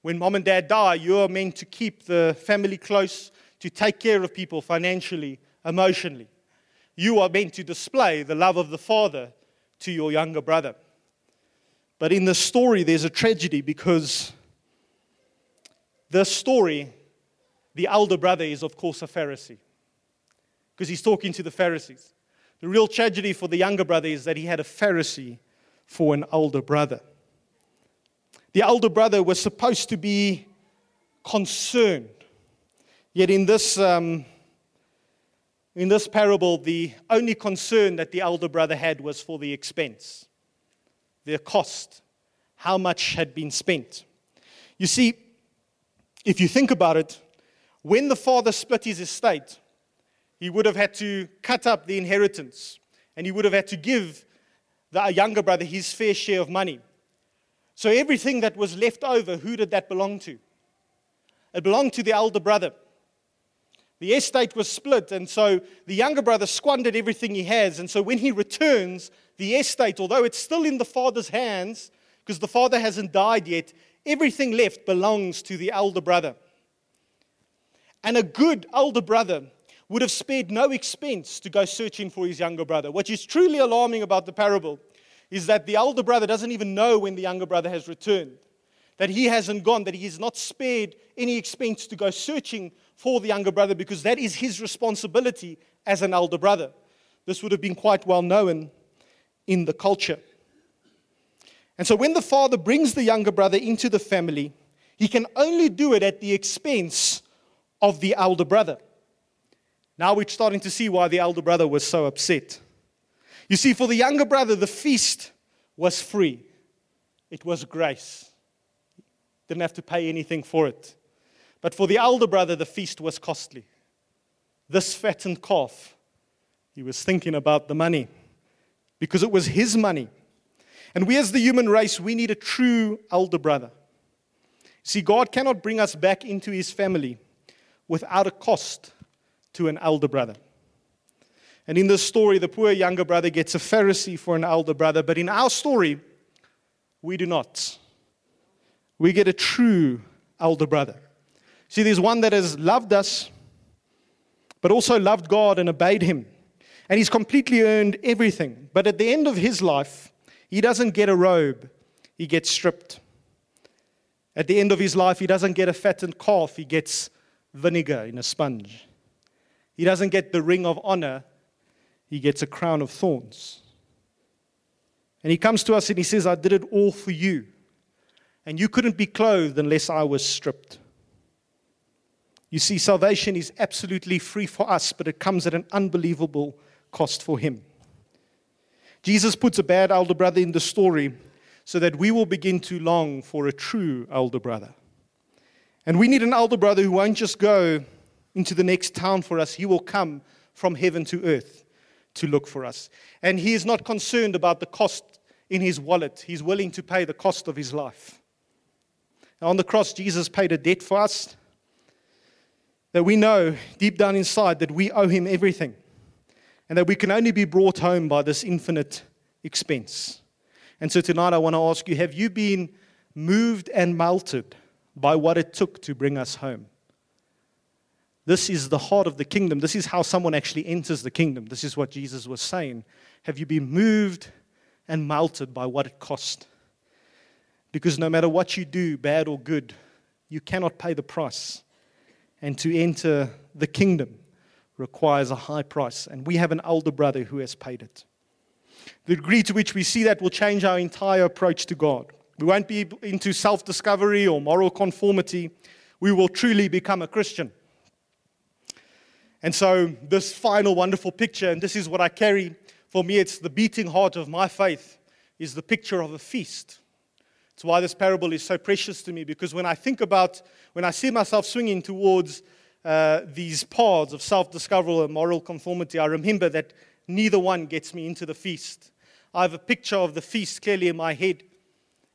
When mom and dad die, you are meant to keep the family close, to take care of people financially, emotionally. You are meant to display the love of the father to your younger brother. But in the story, there's a tragedy because the story, the elder brother is, of course, a Pharisee because he's talking to the Pharisees. The real tragedy for the younger brother is that he had a Pharisee for an older brother. The older brother was supposed to be concerned, yet in this, um, in this parable, the only concern that the elder brother had was for the expense the cost, how much had been spent. You see, if you think about it, when the father split his estate, he would have had to cut up the inheritance and he would have had to give the younger brother his fair share of money. So everything that was left over, who did that belong to? It belonged to the elder brother. The estate was split, and so the younger brother squandered everything he has. And so when he returns, the estate, although it's still in the father's hands, because the father hasn't died yet, everything left belongs to the elder brother. And a good elder brother would have spared no expense to go searching for his younger brother. What is truly alarming about the parable is that the elder brother doesn't even know when the younger brother has returned, that he hasn't gone, that he has not spared any expense to go searching for the younger brother because that is his responsibility as an elder brother. This would have been quite well known in the culture. And so when the father brings the younger brother into the family, he can only do it at the expense of the elder brother. Now we're starting to see why the elder brother was so upset. You see, for the younger brother, the feast was free, it was grace. Didn't have to pay anything for it. But for the elder brother, the feast was costly. This fattened calf, he was thinking about the money because it was his money. And we, as the human race, we need a true elder brother. See, God cannot bring us back into his family without a cost to an elder brother. And in this story, the poor younger brother gets a Pharisee for an elder brother, but in our story, we do not. We get a true elder brother. See, there's one that has loved us, but also loved God and obeyed him. And he's completely earned everything. But at the end of his life, he doesn't get a robe, he gets stripped. At the end of his life, he doesn't get a fattened calf, he gets vinegar in a sponge. He doesn't get the ring of honor, he gets a crown of thorns. And he comes to us and he says, I did it all for you. And you couldn't be clothed unless I was stripped. You see, salvation is absolutely free for us, but it comes at an unbelievable cost for him. Jesus puts a bad elder brother in the story so that we will begin to long for a true elder brother. And we need an elder brother who won't just go into the next town for us, he will come from heaven to earth to look for us. And he is not concerned about the cost in his wallet, he's willing to pay the cost of his life. Now, on the cross, Jesus paid a debt for us that we know deep down inside that we owe him everything and that we can only be brought home by this infinite expense. And so tonight I want to ask you have you been moved and melted by what it took to bring us home? This is the heart of the kingdom. This is how someone actually enters the kingdom. This is what Jesus was saying. Have you been moved and melted by what it cost? Because no matter what you do, bad or good, you cannot pay the price. And to enter the kingdom requires a high price. And we have an older brother who has paid it. The degree to which we see that will change our entire approach to God. We won't be into self discovery or moral conformity. We will truly become a Christian. And so, this final wonderful picture, and this is what I carry for me, it's the beating heart of my faith, is the picture of a feast. It's why this parable is so precious to me, because when I think about, when I see myself swinging towards uh, these paths of self discovery and moral conformity, I remember that neither one gets me into the feast. I have a picture of the feast clearly in my head,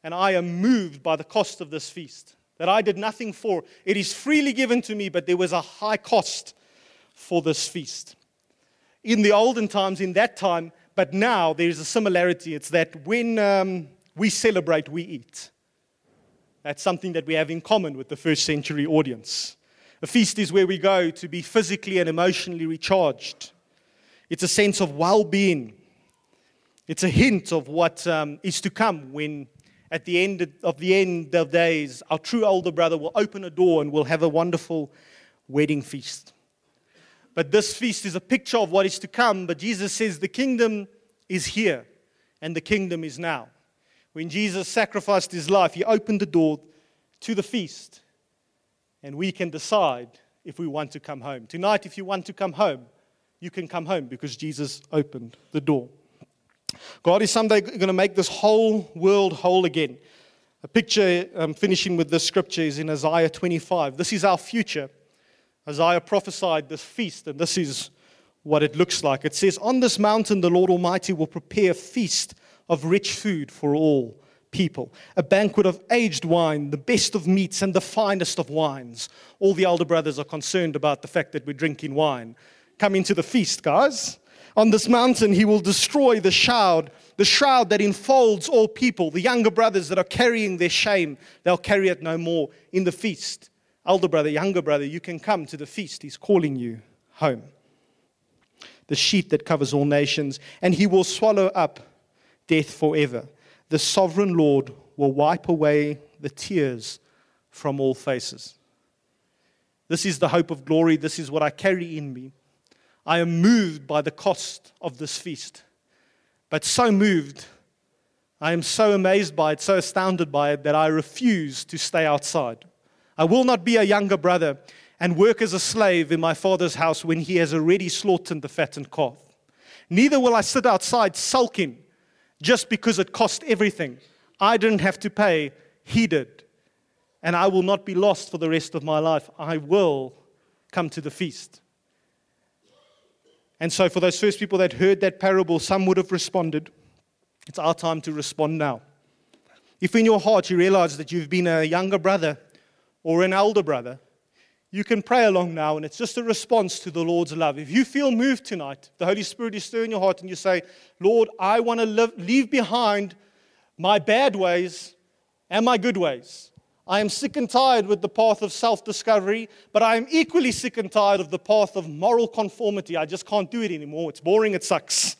and I am moved by the cost of this feast that I did nothing for. It is freely given to me, but there was a high cost for this feast. In the olden times, in that time, but now there's a similarity. It's that when um, we celebrate, we eat. That's something that we have in common with the first century audience. A feast is where we go to be physically and emotionally recharged. It's a sense of well being. It's a hint of what um, is to come when, at the end of the end of days, our true older brother will open a door and we'll have a wonderful wedding feast. But this feast is a picture of what is to come. But Jesus says the kingdom is here and the kingdom is now. When Jesus sacrificed his life, he opened the door to the feast. And we can decide if we want to come home. Tonight, if you want to come home, you can come home because Jesus opened the door. God is someday going to make this whole world whole again. A picture, um, finishing with this scripture, is in Isaiah 25. This is our future. Isaiah prophesied this feast, and this is what it looks like. It says, On this mountain, the Lord Almighty will prepare a feast of rich food for all people, a banquet of aged wine, the best of meats, and the finest of wines. All the elder brothers are concerned about the fact that we're drinking wine. Come into the feast, guys. On this mountain, he will destroy the shroud, the shroud that enfolds all people. The younger brothers that are carrying their shame, they'll carry it no more in the feast elder brother, younger brother, you can come to the feast. He's calling you home. The sheet that covers all nations, and he will swallow up death forever. The sovereign Lord will wipe away the tears from all faces. This is the hope of glory. This is what I carry in me. I am moved by the cost of this feast, but so moved, I am so amazed by it, so astounded by it, that I refuse to stay outside. I will not be a younger brother and work as a slave in my father's house when he has already slaughtered the fattened calf. Neither will I sit outside sulking just because it cost everything. I didn't have to pay, he did. And I will not be lost for the rest of my life. I will come to the feast. And so, for those first people that heard that parable, some would have responded. It's our time to respond now. If in your heart you realize that you've been a younger brother or an elder brother, you can pray along now, and it's just a response to the Lord's love. If you feel moved tonight, the Holy Spirit is stirring your heart, and you say, Lord, I want to leave behind my bad ways and my good ways. I am sick and tired with the path of self discovery, but I am equally sick and tired of the path of moral conformity. I just can't do it anymore. It's boring, it sucks.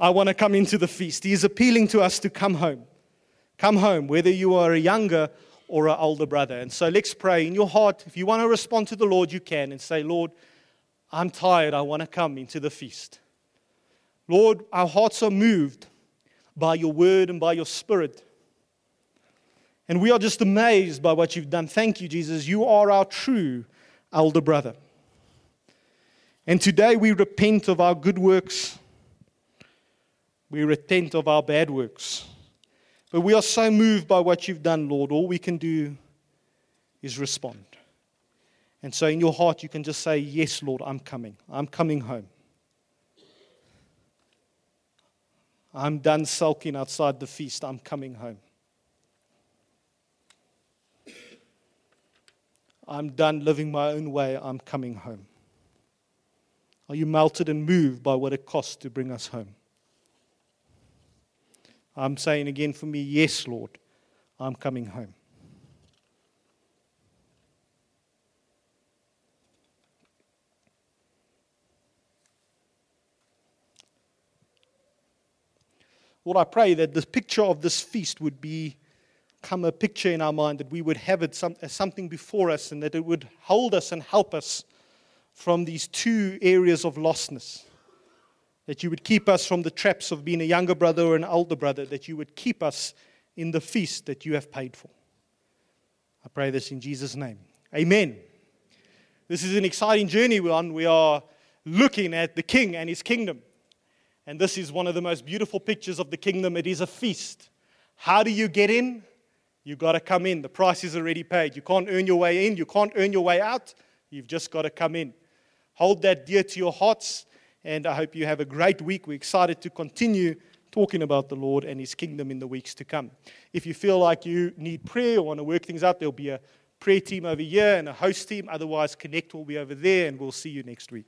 I want to come into the feast. He is appealing to us to come home. Come home, whether you are a younger or an older brother. And so let's pray in your heart. If you want to respond to the Lord, you can and say, Lord, I'm tired. I want to come into the feast. Lord, our hearts are moved by your word and by your spirit. And we are just amazed by what you've done. Thank you, Jesus. You are our true elder brother. And today we repent of our good works. We repent of our bad works. But we are so moved by what you've done, Lord. All we can do is respond. And so in your heart, you can just say, Yes, Lord, I'm coming. I'm coming home. I'm done sulking outside the feast. I'm coming home. I'm done living my own way. I'm coming home. Are you melted and moved by what it costs to bring us home? I'm saying again for me, yes, Lord, I'm coming home. Lord, I pray that the picture of this feast would become a picture in our mind, that we would have it some, as something before us, and that it would hold us and help us from these two areas of lostness. That you would keep us from the traps of being a younger brother or an older brother, that you would keep us in the feast that you have paid for. I pray this in Jesus' name. Amen. This is an exciting journey we're on. We are looking at the King and his kingdom. And this is one of the most beautiful pictures of the kingdom. It is a feast. How do you get in? You've got to come in. The price is already paid. You can't earn your way in, you can't earn your way out. You've just got to come in. Hold that dear to your hearts, and I hope you have a great week. We're excited to continue talking about the Lord and His kingdom in the weeks to come. If you feel like you need prayer or want to work things out, there'll be a prayer team over here and a host team. Otherwise, Connect will be over there, and we'll see you next week.